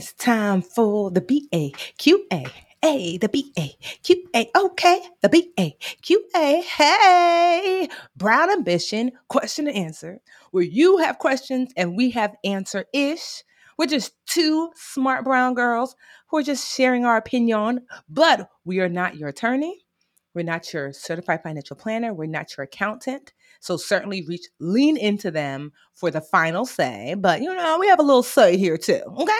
It's time for the B A Q A. A, the B A Q A. Okay, the B A Q A. Hey, Brown Ambition, question and answer, where you have questions and we have answer ish. We're just two smart brown girls who are just sharing our opinion, but we are not your attorney. We're not your certified financial planner. We're not your accountant. So certainly reach lean into them for the final say. But you know, we have a little say here too. Okay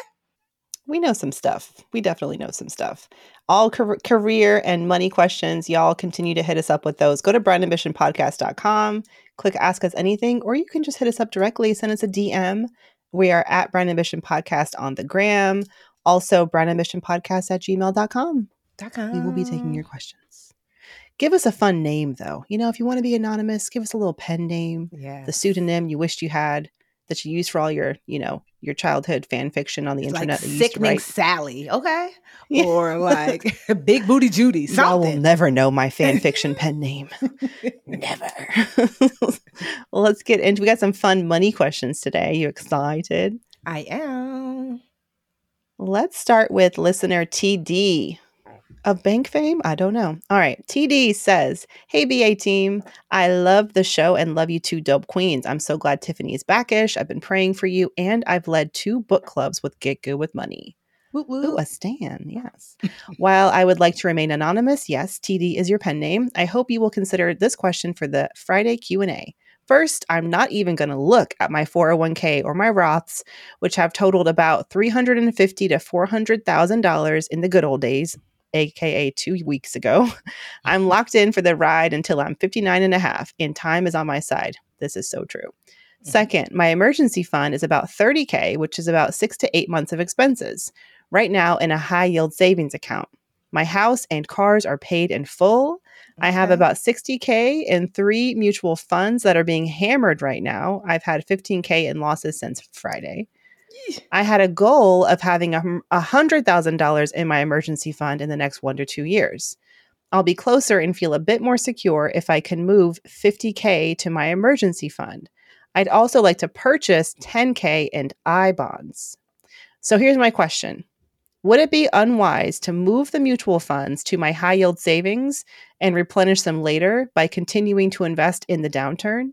we know some stuff. We definitely know some stuff. All car- career and money questions, y'all continue to hit us up with those. Go to brownambitionpodcast.com, click ask us anything, or you can just hit us up directly, send us a DM. We are at Brown Ambition Podcast on the gram. Also, brownambitionpodcast at gmail.com. We will be taking your questions. Give us a fun name, though. You know, if you want to be anonymous, give us a little pen name, yeah. the pseudonym you wished you had that you use for all your, you know, your childhood fan fiction on the it's internet. Like sickening Sally, okay, yeah. or like Big Booty Judy. Something. I will never know my fan fiction pen name. never. well, let's get into. We got some fun money questions today. You excited? I am. Let's start with listener TD of bank fame? I don't know. All right. TD says, Hey, BA team. I love the show and love you two dope queens. I'm so glad Tiffany is backish. I've been praying for you, and I've led two book clubs with Get Good with Money. Woo, woo. Ooh, a Stan, yes. While I would like to remain anonymous, yes, TD is your pen name. I hope you will consider this question for the Friday Q&A. First, I'm not even going to look at my 401k or my Roths, which have totaled about 350 to $400,000 in the good old days, aka two weeks ago. I'm locked in for the ride until I'm 59 and a half, and time is on my side. This is so true. Mm-hmm. Second, my emergency fund is about 30K, which is about six to eight months of expenses, right now in a high yield savings account. My house and cars are paid in full. Okay. I have about 60K in three mutual funds that are being hammered right now. I've had 15K in losses since Friday. I had a goal of having a hundred thousand dollars in my emergency fund in the next one to two years. I'll be closer and feel a bit more secure if I can move 50K to my emergency fund. I'd also like to purchase 10K in I bonds. So here's my question Would it be unwise to move the mutual funds to my high yield savings and replenish them later by continuing to invest in the downturn?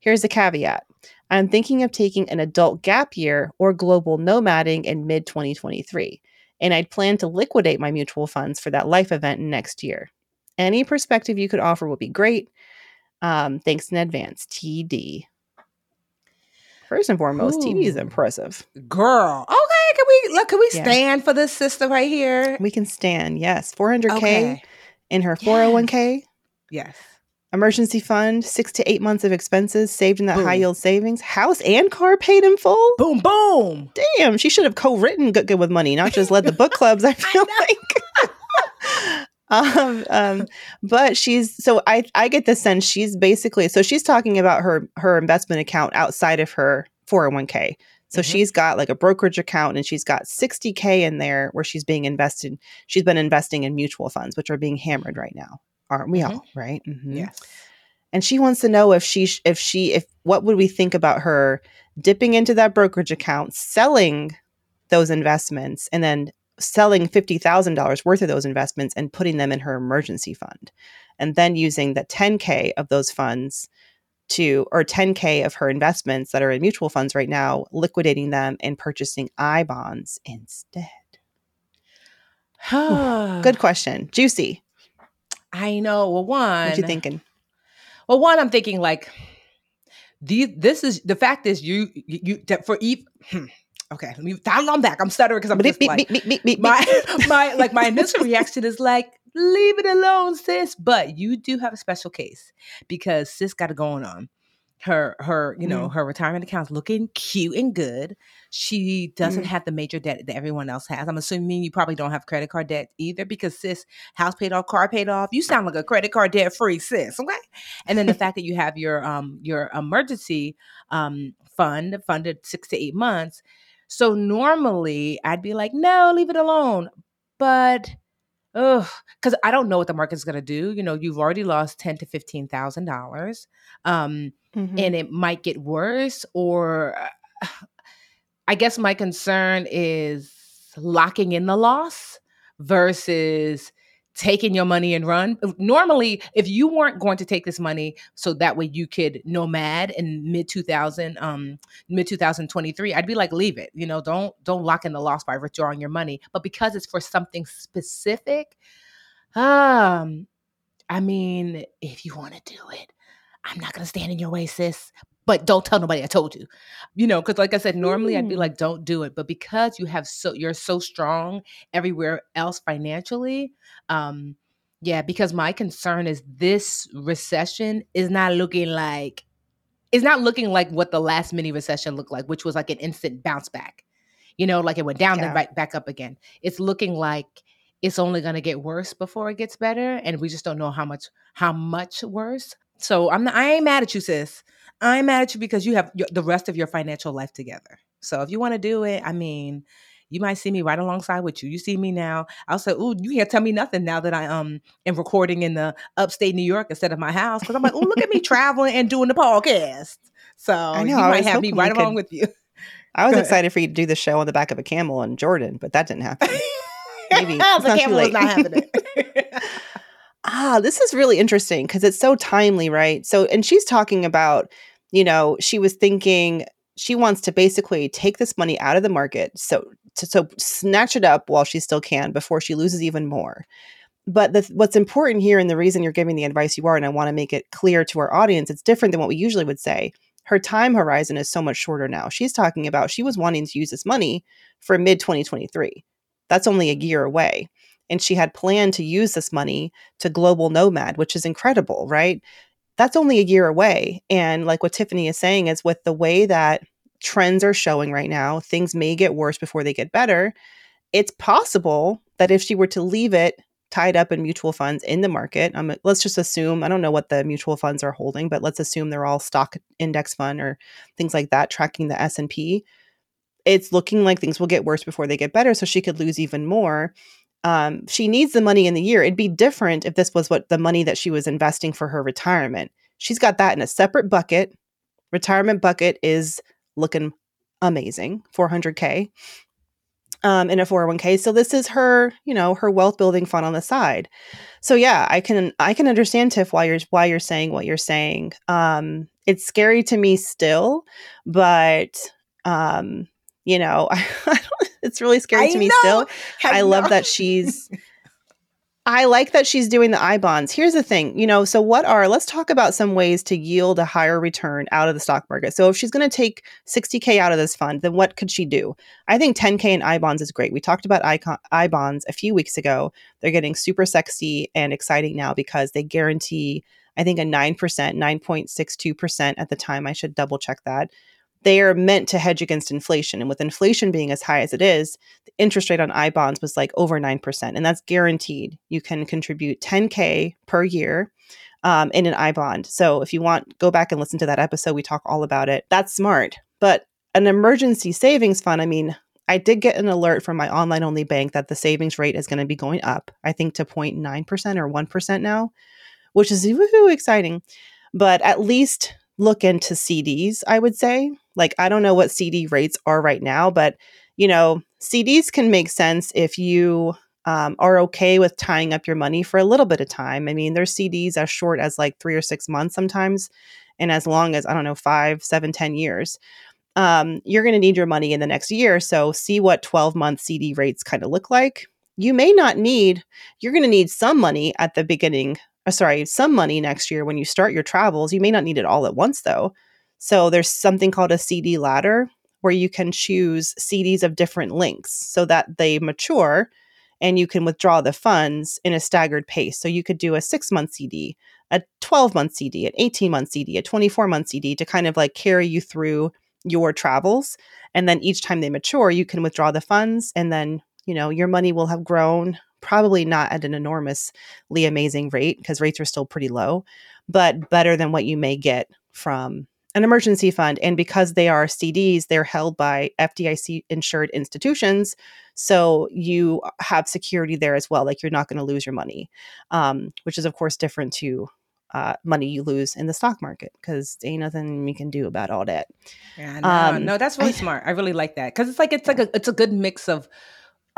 Here's the caveat I'm thinking of taking an adult gap year or global nomading in mid 2023, and I'd plan to liquidate my mutual funds for that life event next year. Any perspective you could offer would be great. Um, thanks in advance, TD. First and foremost, Ooh. TD is impressive. Girl. Okay, can we look can we yeah. stand for this sister right here? We can stand, yes. 400K okay. in her 401k. Yes emergency fund, six to eight months of expenses saved in that boom. high yield savings, house and car paid in full. Boom, boom. Damn, she should have co-written Get Good with Money, not just led the book clubs. I feel I like. um, um, but she's so I I get the sense she's basically so she's talking about her her investment account outside of her 401k. So mm-hmm. she's got like a brokerage account and she's got 60k in there where she's being invested. She's been investing in mutual funds, which are being hammered right now aren't we mm-hmm. all right? mm-hmm. Yes. And she wants to know if she if she if what would we think about her dipping into that brokerage account, selling those investments, and then selling fifty thousand dollars worth of those investments and putting them in her emergency fund, and then using the ten k of those funds to or 10k of her investments that are in mutual funds right now liquidating them and purchasing i bonds instead Good question. Juicy. I know. Well, one. What you thinking? Well, one, I'm thinking like these. This is the fact is you you, you for Eve. Hmm, okay, let me. I'm back. I'm stuttering because I'm just Beep, like beep, beep, beep, beep, my my like my initial reaction is like leave it alone, sis. But you do have a special case because sis got it going on. Her her you know Mm. her retirement account's looking cute and good. She doesn't Mm. have the major debt that everyone else has. I'm assuming you probably don't have credit card debt either because sis house paid off, car paid off. You sound like a credit card debt free sis. Okay, and then the fact that you have your um your emergency um fund funded six to eight months. So normally I'd be like, no, leave it alone. But ugh, because I don't know what the market's gonna do. You know, you've already lost ten to fifteen thousand dollars. Mhm. and it might get worse or i guess my concern is locking in the loss versus taking your money and run normally if you weren't going to take this money so that way you could nomad in mid 2000 um mid 2023 i'd be like leave it you know don't don't lock in the loss by withdrawing your money but because it's for something specific um i mean if you want to do it I'm not gonna stand in your way, sis. But don't tell nobody I told you. You know, because like I said, normally I'd be Mm. like, don't do it. But because you have so you're so strong everywhere else financially, um, yeah, because my concern is this recession is not looking like it's not looking like what the last mini recession looked like, which was like an instant bounce back. You know, like it went down Yeah. then right back up again. It's looking like it's only going to get worse before it gets better, and we just don't know how much how much worse. So I'm not, I ain't mad at you, sis. I'm mad at you because you have your, the rest of your financial life together. So if you want to do it, I mean, you might see me right alongside with you. You see me now. I'll say, "Ooh, you can't tell me nothing now that I um am recording in the upstate New York instead of my house." Because I'm like, "Oh, look at me traveling and doing the podcast." So I know, you I might have me right along could- with you. I was excited for you to do the show on the back of a camel in Jordan, but that didn't happen. Maybe. The camel is late. not happening. Ah, this is really interesting because it's so timely, right? So, and she's talking about, you know, she was thinking she wants to basically take this money out of the market, so to so snatch it up while she still can before she loses even more. But the, what's important here, and the reason you're giving the advice you are, and I want to make it clear to our audience, it's different than what we usually would say. Her time horizon is so much shorter now. She's talking about she was wanting to use this money for mid 2023. That's only a year away. And she had planned to use this money to global nomad, which is incredible, right? That's only a year away. And like what Tiffany is saying is with the way that trends are showing right now, things may get worse before they get better. It's possible that if she were to leave it tied up in mutual funds in the market, um, let's just assume, I don't know what the mutual funds are holding, but let's assume they're all stock index fund or things like that, tracking the S&P. It's looking like things will get worse before they get better. So she could lose even more um, she needs the money in the year. It'd be different if this was what the money that she was investing for her retirement. She's got that in a separate bucket. Retirement bucket is looking amazing, 400k um, in a 401k. So this is her, you know, her wealth building fund on the side. So yeah, I can I can understand Tiff why you're why you're saying what you're saying. Um, it's scary to me still, but um, you know, it's really scary I to me know. still. I, love that she's I like that she's doing the I bonds. Here's the thing, you know, so what are let's talk about some ways to yield a higher return out of the stock market. So if she's going to take 60k out of this fund, then what could she do? I think 10k in I bonds is great. We talked about icon I bonds a few weeks ago. They're getting super sexy and exciting now because they guarantee I think a 9%, 9.62% at the time. I should double check that. They are meant to hedge against inflation. And with inflation being as high as it is, the interest rate on I bonds was like over 9%. And that's guaranteed. You can contribute 10K per year um, in an I bond. So if you want, go back and listen to that episode. We talk all about it. That's smart. But an emergency savings fund, I mean, I did get an alert from my online only bank that the savings rate is going to be going up, I think to 0.9% or 1% now, which is woohoo exciting. But at least look into CDs, I would say. Like, I don't know what CD rates are right now, but you know, CDs can make sense if you um, are okay with tying up your money for a little bit of time. I mean, there's CDs as short as like three or six months sometimes, and as long as, I don't know, five, seven, ten years. Um, you're going to need your money in the next year. So see what 12 month CD rates kind of look like. you may not need, you're going to need some money at the beginning, Uh, sorry, some money next year when you start your travels. You may not need it all at once though. So there's something called a CD ladder where you can choose CDs of different lengths so that they mature and you can withdraw the funds in a staggered pace. So you could do a six month CD, a 12 month CD, an 18 month CD, a 24 month CD to kind of like carry you through your travels. And then each time they mature, you can withdraw the funds and then, you know, your money will have grown, probably not at an enormously amazing rate because rates are still pretty low, but better than what you may get from an emergency fund. And because they are CDs, they're held by FDIC insured institutions. So you have security there as well. Like you're not going to lose your money, um, which is, of course, different to uh, money you lose in the stock market because ain't nothing you can do about all that. Yeah, no, um, no, that's really I, smart. I really like that because it's like it's like a it's a good mix of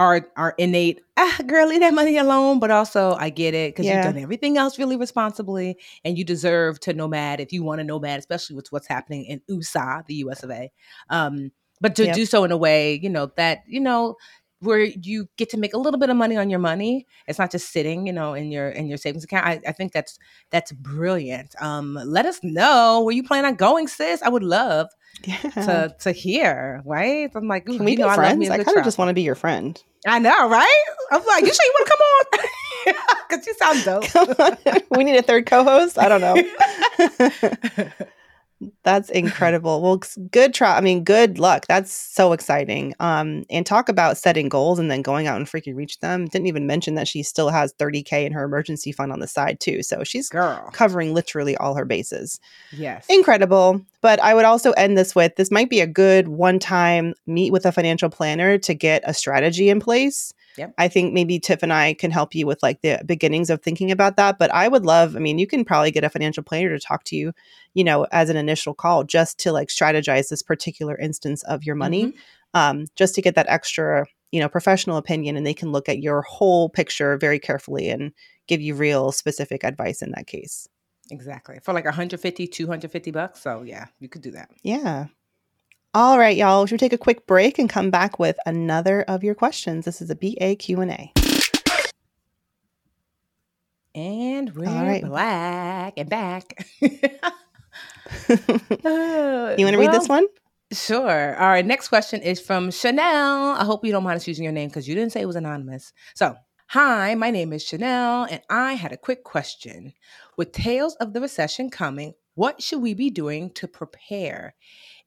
our our innate ah girl leave that money alone but also i get it because yeah. you've done everything else really responsibly and you deserve to nomad if you want to nomad especially with what's happening in usa the us of a um, but to yep. do so in a way you know that you know where you get to make a little bit of money on your money it's not just sitting you know in your in your savings account i, I think that's that's brilliant um let us know where you plan on going sis i would love yeah. to to hear right i'm like can we be know, friends i, I kind of just want to be your friend I know, right? I'm like, you sure you want to come on? Because you sound dope. we need a third co-host. I don't know. That's incredible. Well, good try. I mean, good luck. That's so exciting. Um, and talk about setting goals and then going out and freaking reach them. Didn't even mention that she still has 30k in her emergency fund on the side too. So she's Girl. covering literally all her bases. Yes. Incredible. But I would also end this with this might be a good one-time meet with a financial planner to get a strategy in place Yep. I think maybe Tiff and I can help you with like the beginnings of thinking about that. But I would love, I mean, you can probably get a financial planner to talk to you, you know, as an initial call just to like strategize this particular instance of your money, mm-hmm. um, just to get that extra, you know, professional opinion. And they can look at your whole picture very carefully and give you real specific advice in that case. Exactly. For like 150, 250 bucks. So yeah, you could do that. Yeah. All right, y'all. Should we take a quick break and come back with another of your questions? This is a BA Q&A. And we're right. black and back. you want to well, read this one? Sure. All right. Next question is from Chanel. I hope you don't mind us using your name because you didn't say it was anonymous. So, hi, my name is Chanel, and I had a quick question. With tales of the recession coming, what should we be doing to prepare?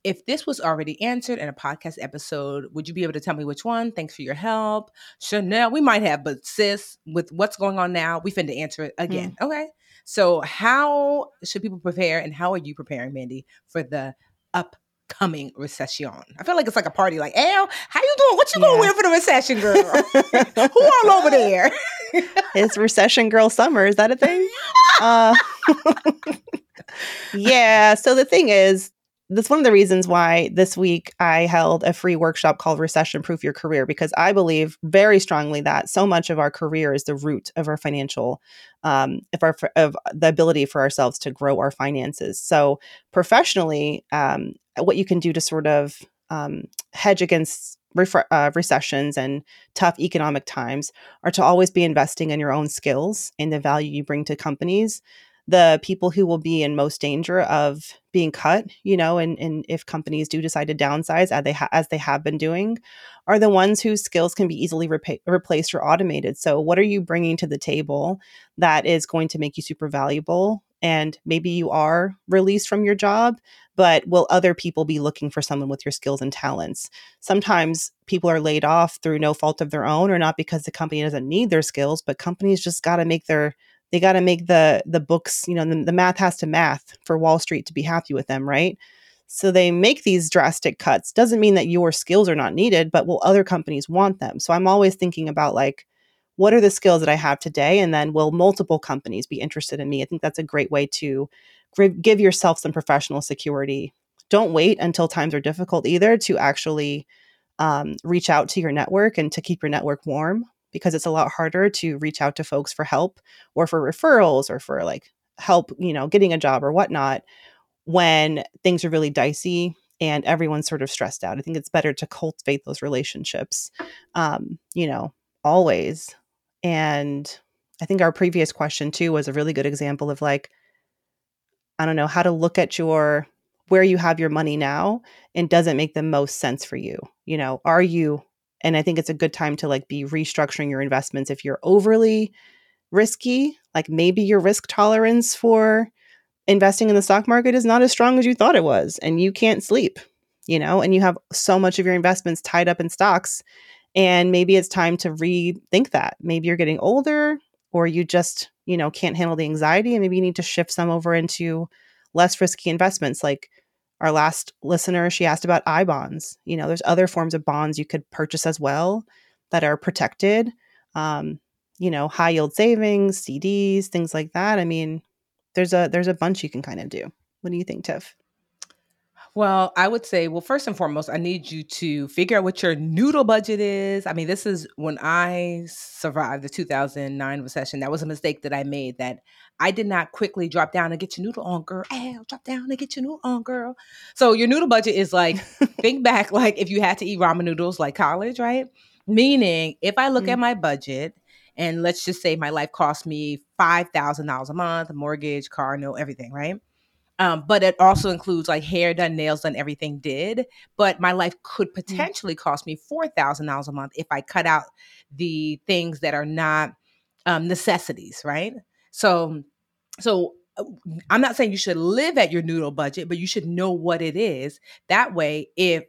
If this was already answered in a podcast episode, would you be able to tell me which one? Thanks for your help. Chanel, we might have, but sis, with what's going on now, we finna answer it again. Mm. Okay. So, how should people prepare and how are you preparing, Mandi, for the upcoming recession? I feel like it's like a party, like, Al, how you doing? What you yeah. gonna wear for the recession, girl? Who all over there? it's recession girl summer. Is that a thing? uh, yeah. So the thing is, that's one of the reasons why this week I held a free workshop called Recession Proof Your Career because I believe very strongly that so much of our career is the root of our financial, um, if our of the ability for ourselves to grow our finances. So professionally, um, what you can do to sort of um, hedge against uh, recessions and tough economic times are to always be investing in your own skills and the value you bring to companies the people who will be in most danger of being cut, you know, and, and if companies do decide to downsize as they ha- as they have been doing, are the ones whose skills can be easily repa- replaced or automated. So, what are you bringing to the table that is going to make you super valuable? And maybe you are released from your job, but will other people be looking for someone with your skills and talents? Sometimes people are laid off through no fault of their own, or not because the company doesn't need their skills, but companies just got to make their they got to make the the books you know the, the math has to math for wall street to be happy with them right? So they make these drastic cuts. Doesn't mean that your skills are not needed but will other companies want them? So i'm always thinking about like what are the skills that i have today and then will multiple companies be interested in me? I think that's a great way to give yourself some professional security. Don't wait until times are difficult either to actually um, reach out to your network and to keep your network warm because it's a lot harder to reach out to folks for help or for referrals or for like help, you know, getting a job or whatnot when things are really dicey and everyone's sort of stressed out. I think it's better to cultivate those relationships, um, you know, always. And I think our previous question too was a really good example of like, I don't know, how to look at your where you have your money now and does it make the most sense for you? You know, are you and I think it's a good time to like be restructuring your investments if you're overly risky, like maybe your risk tolerance for investing in the stock market is not as strong as you thought it was and you can't sleep, you know, and you have so much of your investments tied up in stocks and maybe it's time to rethink that. Maybe you're getting older or you just, you know, can't handle the anxiety and maybe you need to shift some over into less risky investments like our last listener she asked about i bonds. You know there's other forms of bonds you could purchase as well that are protected um, you know high yield savings cds things like that. I mean there's a there's a bunch you can kind of do. What do you think tiff well, I would say, well, first and foremost, I need you to figure out what your noodle budget is. I mean, this is when I survived the 2009 recession. That was a mistake that I made that I did not quickly drop down and get your noodle on, girl. Hey, drop down and get your noodle on, girl. So your noodle budget is like, think back, like if you had to eat ramen noodles like college, right? Meaning, if I look mm. at my budget, and let's just say my life cost me $5,000 a month, mortgage, car, no, everything, right? Um, but it also includes like hair done, nails done, everything did. But my life could mm. potentially cost me four thousand dollars a month if I cut out the things that are not um, necessities, right? So, so uh, I'm not saying you should live at your noodle budget, but you should know what it is. That way, if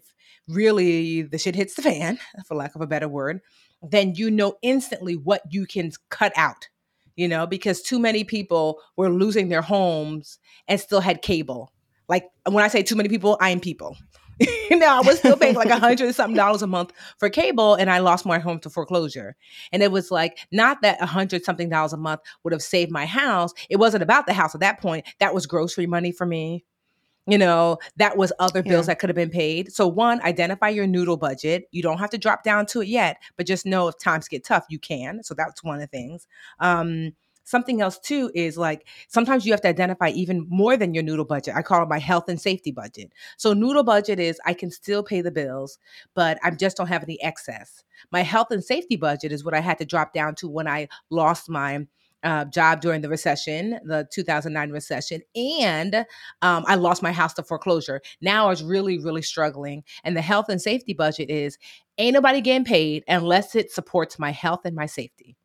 really the shit hits the fan, for lack of a better word, then you know instantly what you can cut out you know, because too many people were losing their homes and still had cable. Like when I say too many people, I am people. you know, I was still paying like a hundred something dollars a month for cable, and I lost my home to foreclosure. And it was like not that a hundred something dollars a month would have saved my house. It wasn't about the house at that point. That was grocery money for me you know that was other bills yeah. that could have been paid. So one identify your noodle budget. You don't have to drop down to it yet but just know if times get tough you can. So that's one of the things. Um something else too is like sometimes you have to identify even more than your noodle budget. I call it my health and safety budget. So noodle budget is i can still pay the bills but i just don't have any excess. My health and safety budget is what i had to drop down to when i lost my uh, job during the recession, the 2009 recession, and um, I lost my house to foreclosure. Now I was really, really struggling. And the health and safety budget is ain't nobody getting paid unless it supports my health and my safety.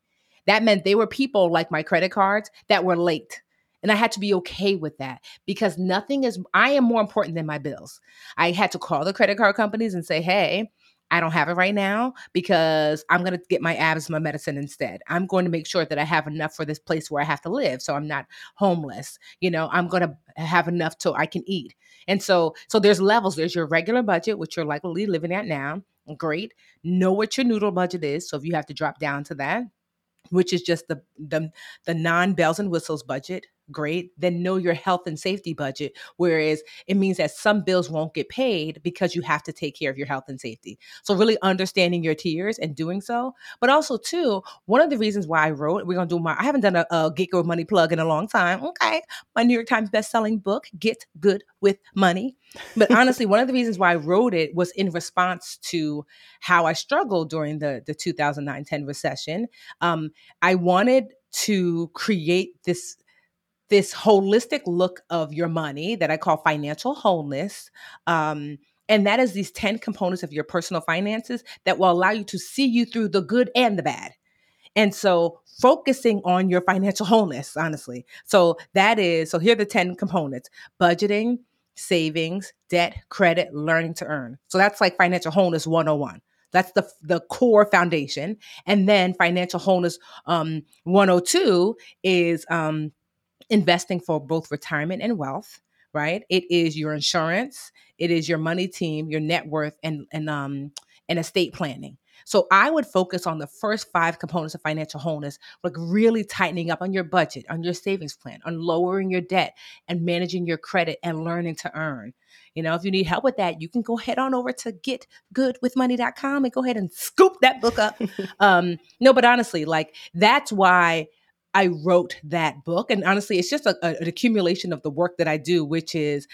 That meant they were people like my credit cards that were late. And I had to be okay with that because nothing is, I am more important than my bills. I had to call the credit card companies and say, hey, I don't have it right now because I'm going to get my asthma medicine instead. I'm going to make sure that I have enough for this place where I have to live so I'm not homeless. You know, I'm going to have enough so I can eat. And so so there's levels. There's your regular budget which you're likely living at now. Great. Know what your noodle budget is. So if you have to drop down to that, which is just the the, the non bells and whistles budget great then know your health and safety budget whereas it means that some bills won't get paid because you have to take care of your health and safety. So really understanding your tiers and doing so. But also too one of the reasons why i wrote we're going to do my i haven't done a, a get good money plug in a long time okay? My new york times best-selling book get good with money. But honestly one of the reasons why i wrote it was in response to how i struggled during the the 2009-10 recession. Um, I wanted to create this this holistic look of your money that I call financial wholeness. Um, and that is these 10 components of your personal finances that will allow you to see you through the good and the bad. And so focusing on your financial wholeness, honestly. So that is, so here are the 10 components budgeting, savings, debt, credit, learning to earn. So that's like financial wholeness 101. That's the the core foundation. And then financial wholeness um, 102 is um, investing for both retirement and wealth. Right? It is your insurance. It is your money team, your net worth, and and um and estate planning. So I would focus on the first five components of financial wholeness, like really tightening up on your budget, on your savings plan, on lowering your debt and managing your credit and learning to earn. You know, if you need help with that, you can go head on over to getgoodwithmoney.com and go ahead and scoop that book up. um, no, but honestly, like that's why I wrote that book. And honestly, it's just a, a, an accumulation of the work that I do, which is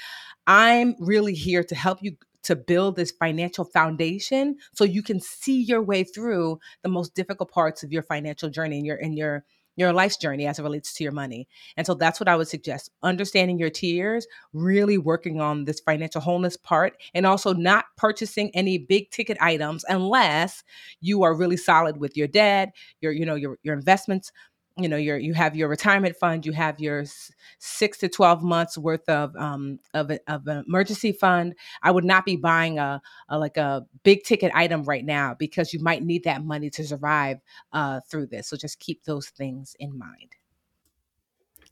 I'm really here to help you to build this financial foundation so you can see your way through the most difficult parts of your financial journey and your in your your life's journey as it relates to your money. And so that's what I would suggest understanding your tiers, really working on this financial wholeness part, and also not purchasing any big ticket items unless you are really solid with your debt, your, you know, your, your investments you know your you have your retirement fund you have your six to 12 months worth of um of, a, of an emergency fund. I would not be buying a, a, like a big ticket item right now because you might need that money to survive uh through this. So just keep those things in mind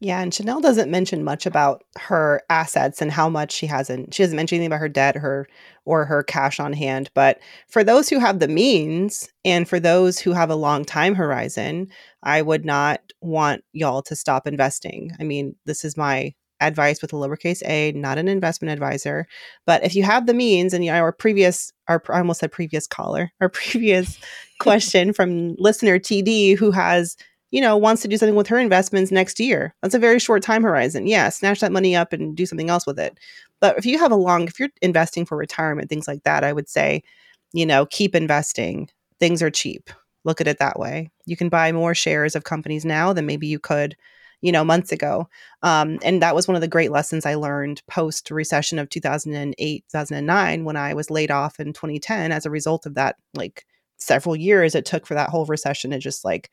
yeah, and Chanel doesn't mention much about her assets and how much she hasn't. She doesn't mention anything about her debt, her or her cash on hand. But for those who have the means, and for those who have a long time horizon, I would not want y'all to stop investing. I mean, this is my advice with a lowercase a, not an investment advisor. But if you have the means, and you know, our previous, our I almost said previous caller, our previous question from listener TD who has you know, wants to do something with her investments next year. That's a very short time horizon. Yeah, snatch that money up and do something else with it. But if you have a long, if you're investing for retirement, things like that, I would say, you know, keep investing. Things are cheap. Look at it that way. You can buy more shares of companies now than maybe you could, you know, months ago. Um, and that was one of the great lessons I learned post recession of 2008, 2009, when I was laid off in 2010 as a result of that, like several years it took for that whole recession to just like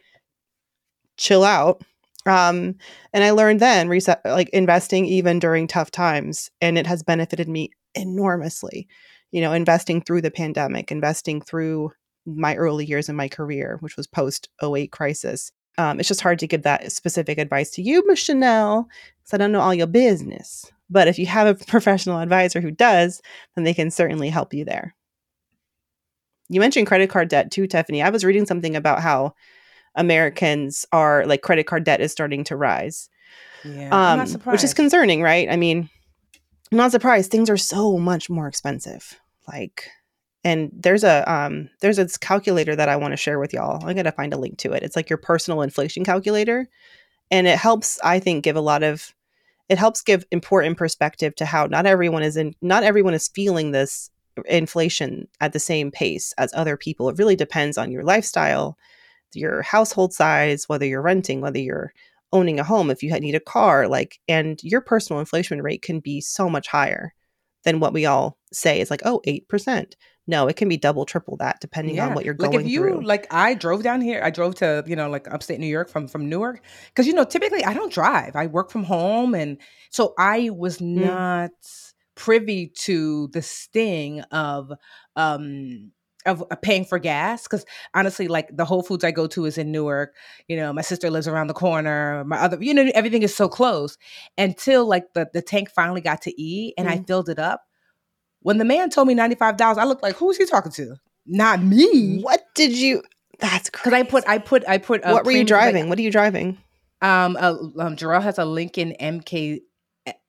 chill out. Um, and I learned then reset like investing even during tough times, and it has benefited me enormously. You know, investing through the pandemic, investing through my early years in my career, which was post 08 crisis. Um, it's just hard to give that specific advice to you, Miss Chanel, because I don't know all your business. But if you have a professional advisor who does, then they can certainly help you there. You mentioned credit card debt too, Tiffany. I was reading something about how Americans are like credit card debt is starting to rise. Yeah, um, which is concerning, right? I mean, I'm not surprised. Things are so much more expensive. Like, and there's a um there's a calculator that I want to share with y'all. I gotta find a link to it. It's like your personal inflation calculator, and it helps. I think give a lot of it helps give important perspective to how not everyone is in not everyone is feeling this inflation at the same pace as other people. It really depends on your lifestyle your household size, whether you're renting, whether you're owning a home, if you need a car, like, and your personal inflation rate can be so much higher than what we all say is like, oh, 8%. No, it can be double, triple that depending yeah. on what you're going like if you, through. Like I drove down here, I drove to, you know, like upstate New York from from Newark. Cause you know, typically I don't drive. I work from home. And so I was mm. not privy to the sting of um of uh, paying for gas because honestly like the whole foods i go to is in newark you know my sister lives around the corner my other you know everything is so close until like the, the tank finally got to e and mm. i filled it up when the man told me $95 i looked like who's he talking to? Not me? What did you that's because i put i put i put what were you driving like, what are you driving? Um, uh, um Jarrell has a lincoln mk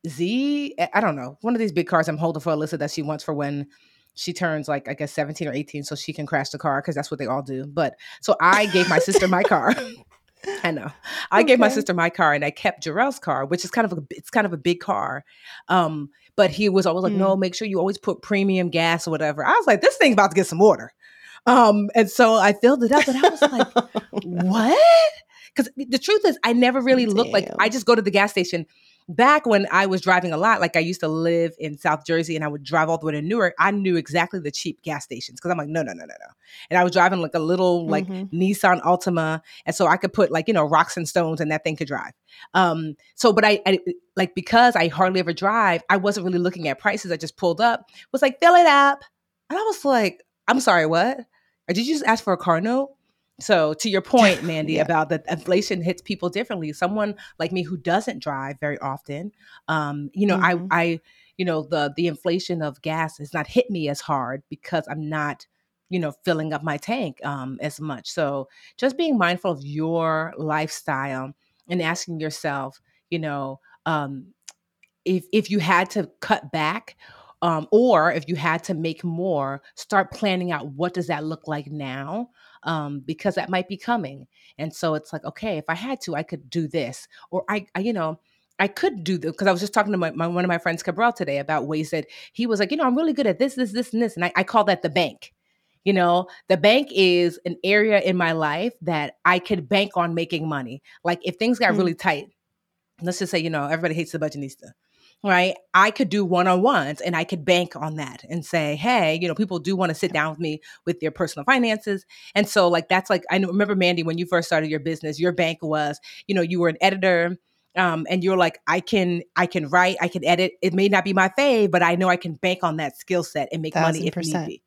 Z, I don't know, one of these big cars I'm holding for Alyssa that she wants for when she turns like I guess 17 or 18 so she can crash the car because that's what they all do. But so I gave my sister my car. I know. I okay. gave my sister my car and I kept Jarrell's car, which is kind of a it's kind of a big car. Um, but he was always like, mm. no, make sure you always put premium gas or whatever. I was like, this thing's about to get some water. Um, and so I filled it up and I was like, what? Because the truth is, I never really Damn. looked like I just go to the gas station back when I was driving a lot, like I used to live in South Jersey and I would drive all the way to Newark, I knew exactly the cheap gas stations because I'm like, no, no, no, no, no. And I was driving like a little like mm-hmm. Nissan Altima. And so I could put like, you know, rocks and stones and that thing could drive. Um, so, but I, I like because I hardly ever drive, I wasn't really looking at prices. I just pulled up, was like, fill it up. And I was like, I'm sorry, what? Or did you just ask for a car note? So to your point, Mandi, yeah. about that inflation hits people differently. Someone like me who doesn't drive very often, um, you know, mm-hmm. I, I, you know, the the inflation of gas has not hit me as hard because I'm not, you know, filling up my tank um, as much. So just being mindful of your lifestyle and asking yourself, you know, um, if if you had to cut back um, or if you had to make more start planning out what does that look like now um, because that might be coming. And so it's like, okay, if I had to, I could do this, or I, I you know, I could do this because I was just talking to my, my, one of my friends Cabral today about ways that he was like, you know, I'm really good at this, this, this, and this, and I, I call that the bank. You know, the bank is an area in my life that I could bank on making money. Like if things got mm-hmm. really tight, let's just say, you know, everybody hates the Budgetnista right? I could do one on ones and I could bank on that and say, hey, you know, people do want to sit down with me with their personal finances. And so, like, that's like, I remember, Mandi, when you first started your business, your bank was, you know, you were an editor. Um, and you're like, I can, I can write, I can edit. It may not be my fave, but I know I can bank on that skill set and make money if need be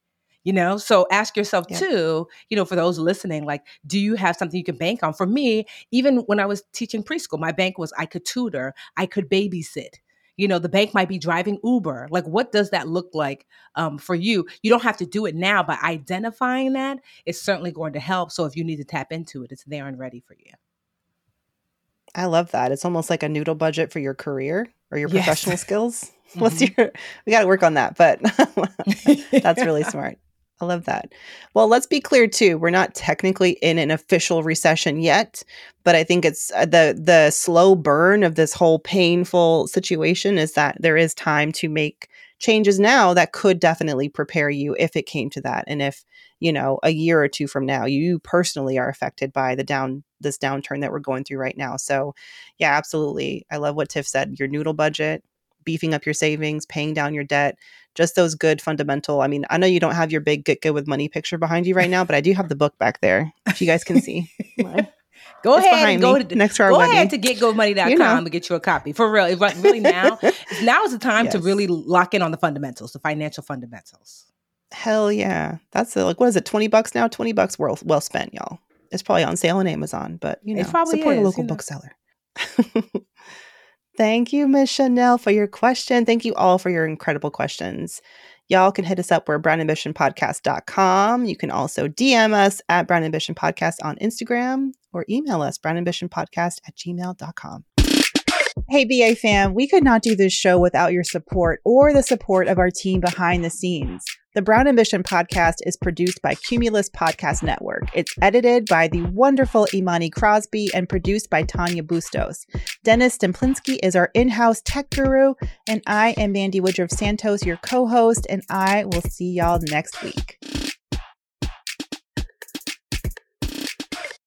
you know so ask yourself too you know for those listening like do you have something you can bank on for me even when i was teaching preschool my bank was i could tutor i could babysit you know the bank might be driving uber like what does that look like um, for you you don't have to do it now but identifying that is certainly going to help so if you need to tap into it it's there and ready for you i love that it's almost like a noodle budget for your career or your yes. professional skills what's mm-hmm. your we got to work on that but that's really smart I love that. Well, let's be clear too. We're not technically in an official recession yet, but I think it's uh, the the slow burn of this whole painful situation is that there is time to make changes now that could definitely prepare you if it came to that and if, you know, a year or two from now you personally are affected by the down this downturn that we're going through right now. So, yeah, absolutely. I love what Tiff said. Your noodle budget, beefing up your savings, paying down your debt, just those good fundamental. I mean, I know you don't have your big get good with money picture behind you right now, but I do have the book back there. If you guys can see. Go it's ahead and go to next to our go ahead to getgomoney.com you know. and get you a copy. For real. Really now, now is the time yes. to really lock in on the fundamentals, the financial fundamentals. Hell yeah. That's like what is it, 20 bucks now? 20 bucks well well spent, y'all. It's probably on sale on Amazon, but you know, support is, a local you know. bookseller. Thank you, Miss Chanel, for your question. Thank you all for your incredible questions. Y'all can hit us up. We're brownambitionpodcast.com. You can also DM us at Brown Ambition Podcast on Instagram or email us brownambitionpodcast at gmail.com. Hey, BA fam, we could not do this show without your support or the support of our team behind the scenes. The Brown Ambition podcast is produced by Cumulus Podcast Network. It's edited by the wonderful Imani Crosby and produced by Tanya Bustos. Dennis Stemplinsky is our in house tech guru, and I am Mandi Woodruff Santos, your co host, and I will see y'all next week.